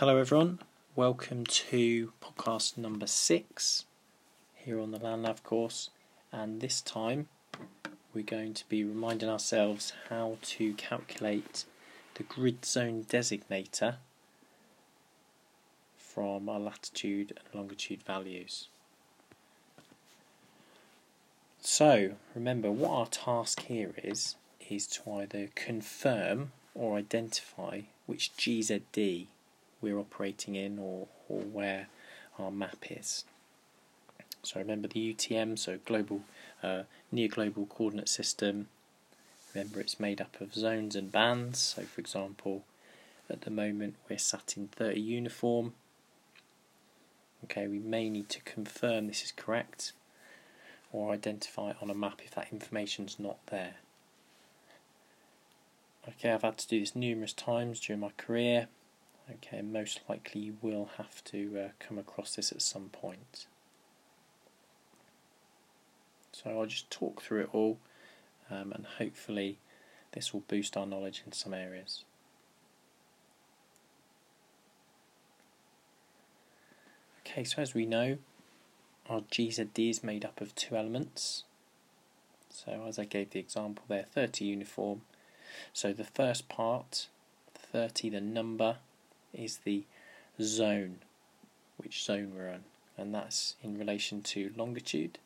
Hello, everyone. Welcome to podcast number six here on the LandNav course. And this time we're going to be reminding ourselves how to calculate the grid zone designator from our latitude and longitude values. So, remember what our task here is is to either confirm or identify which GZD we're operating in or, or where our map is. So remember the UTM, so global uh, near global coordinate system. Remember it's made up of zones and bands. So for example, at the moment we're sat in 30 uniform. Okay, we may need to confirm this is correct or identify on a map if that information's not there. Okay, I've had to do this numerous times during my career. Okay, most likely you will have to uh, come across this at some point. So I'll just talk through it all um, and hopefully this will boost our knowledge in some areas. Okay, so as we know, our GZD is made up of two elements. So as I gave the example there, 30 uniform. So the first part, 30, the number, is the zone, which zone we're in, and that's in relation to longitude.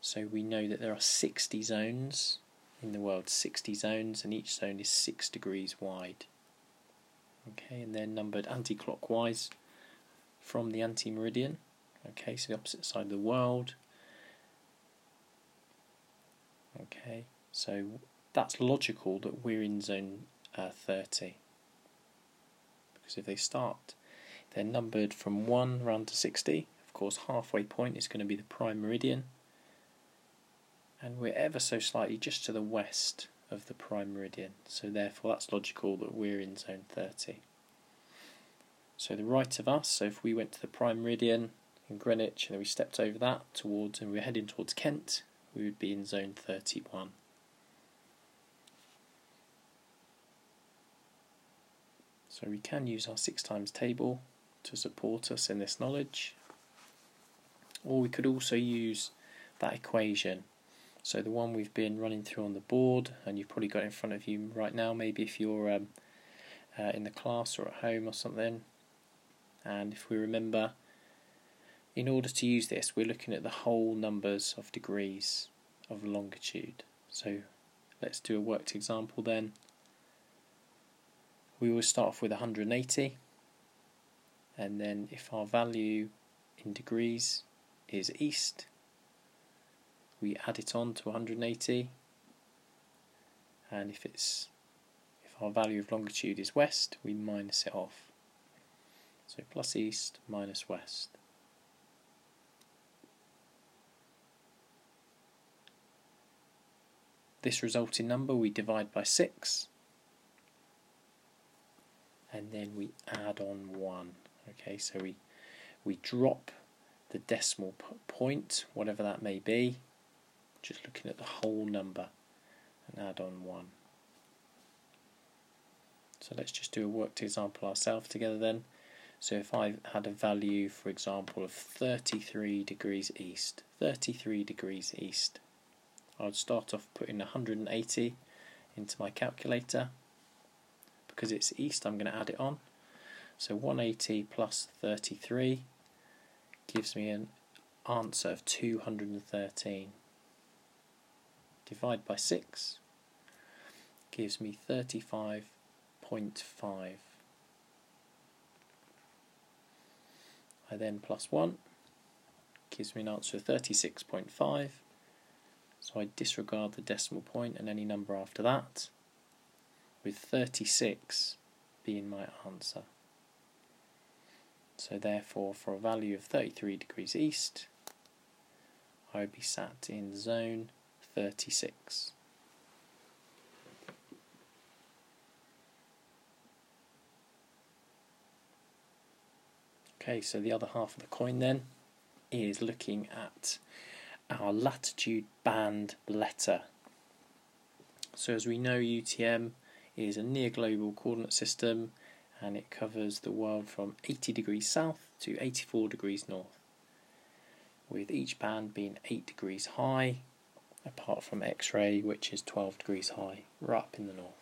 So we know that there are 60 zones in the world, 60 zones, and each zone is 6 degrees wide. Okay, and they're numbered anti clockwise from the anti meridian. Okay, so the opposite side of the world. Okay, so that's logical that we're in zone uh, 30 because if they start, they're numbered from 1 round to 60. Of course, halfway point is going to be the prime meridian, and we're ever so slightly just to the west of the prime meridian, so therefore that's logical that we're in zone 30. So the right of us, so if we went to the prime meridian in Greenwich and then we stepped over that towards and we we're heading towards Kent, we would be in zone 31. So we can use our 6 times table to support us in this knowledge. Or we could also use that equation. So the one we've been running through on the board, and you've probably got in front of you right now, maybe if you're um, uh, in the class or at home or something. And if we remember, in order to use this, we're looking at the whole numbers of degrees of longitude. So let's do a worked example then we will start off with 180 and then if our value in degrees is east we add it on to 180 and if it's if our value of longitude is west we minus it off. So plus east minus west. This resulting number we divide by 6 and then we add on 1 okay so we we drop the decimal point whatever that may be. Just looking at the whole number and add on 1 so let's just do a worked example ourselves together then. So if I had a value for example of 33 degrees east 33 degrees east I would start off putting 180 into my calculator because it's east I'm going to add it on. So 180 plus 33 gives me an answer of 213 divide by 6 gives me 35.5 I then plus 1 gives me an answer of 36.5 so I disregard the decimal point and any number after that with 36 being my answer. So therefore for a value of 33 degrees east I would be sat in zone 36. Okay, so the other half of the coin then is looking at our latitude band letter. So as we know UTM is a near global coordinate system and it covers the world from 80 degrees south to 84 degrees north, with each band being 8 degrees high, apart from X ray, which is 12 degrees high, right up in the north.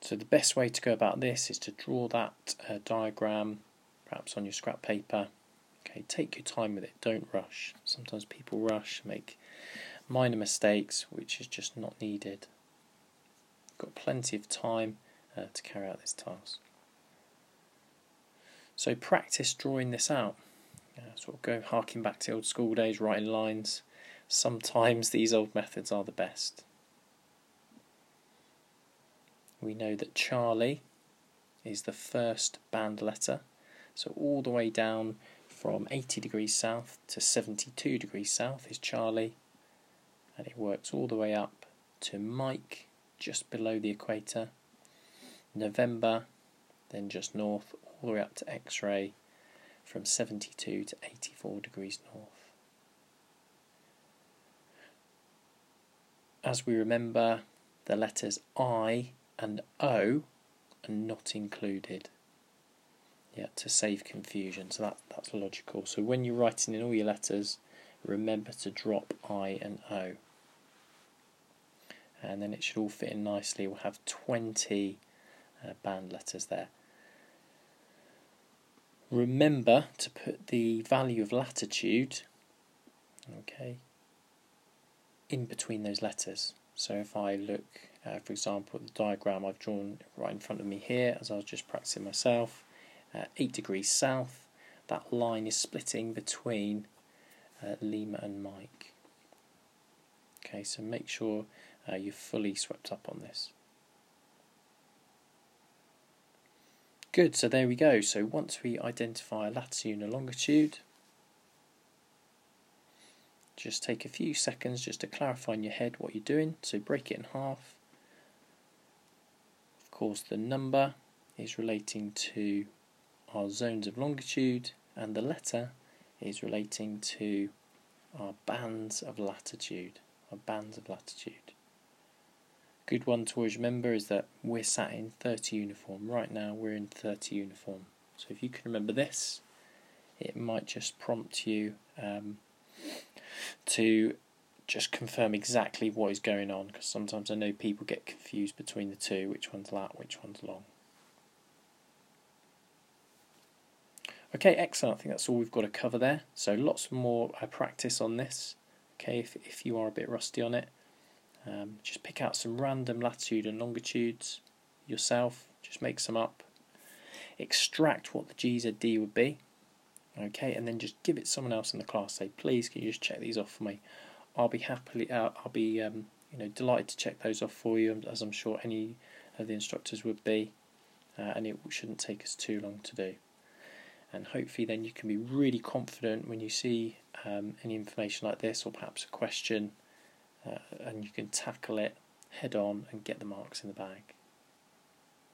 So, the best way to go about this is to draw that uh, diagram, perhaps on your scrap paper. Okay, take your time with it, don't rush. Sometimes people rush, make minor mistakes, which is just not needed. Got plenty of time uh, to carry out this task. So practice drawing this out. Uh, sort of go harking back to old school days, writing lines. Sometimes these old methods are the best. We know that Charlie is the first band letter, so all the way down from 80 degrees south to 72 degrees south is Charlie, and it works all the way up to Mike just below the equator, November, then just north, all the way up to X ray from 72 to 84 degrees north. As we remember, the letters I and O are not included. Yeah, to save confusion. So that that's logical. So when you're writing in all your letters, remember to drop I and O. And then it should all fit in nicely. We'll have 20 uh, band letters there. Remember to put the value of latitude, okay, in between those letters. So if I look, uh, for example, at the diagram I've drawn right in front of me here, as I was just practicing myself, uh, 8 degrees south, that line is splitting between uh, Lima and Mike. Okay, so make sure uh, you're fully swept up on this. Good, so there we go. So once we identify a latitude and a longitude, just take a few seconds just to clarify in your head what you're doing. So break it in half. Of course, the number is relating to our zones of longitude, and the letter is relating to our bands of latitude. Our bands of latitude good one to always remember is that we're sat in 30 uniform. Right now, we're in 30 uniform. So if you can remember this, it might just prompt you um, to just confirm exactly what is going on because sometimes I know people get confused between the two which one's lat, which one's long. Okay, excellent. I think that's all we've got to cover there. So lots more uh, practice on this. Okay, if, if you are a bit rusty on it, um, just pick out some random latitude and longitudes yourself, just make some up. Extract what the GZD would be, okay, and then just give it someone else in the class. Say, please, can you just check these off for me? I'll be happily, uh, I'll be, um, you know, delighted to check those off for you, as I'm sure any of the instructors would be, uh, and it shouldn't take us too long to do. And hopefully, then you can be really confident when you see um, any information like this, or perhaps a question uh, and you can tackle it head on and get the marks in the bag.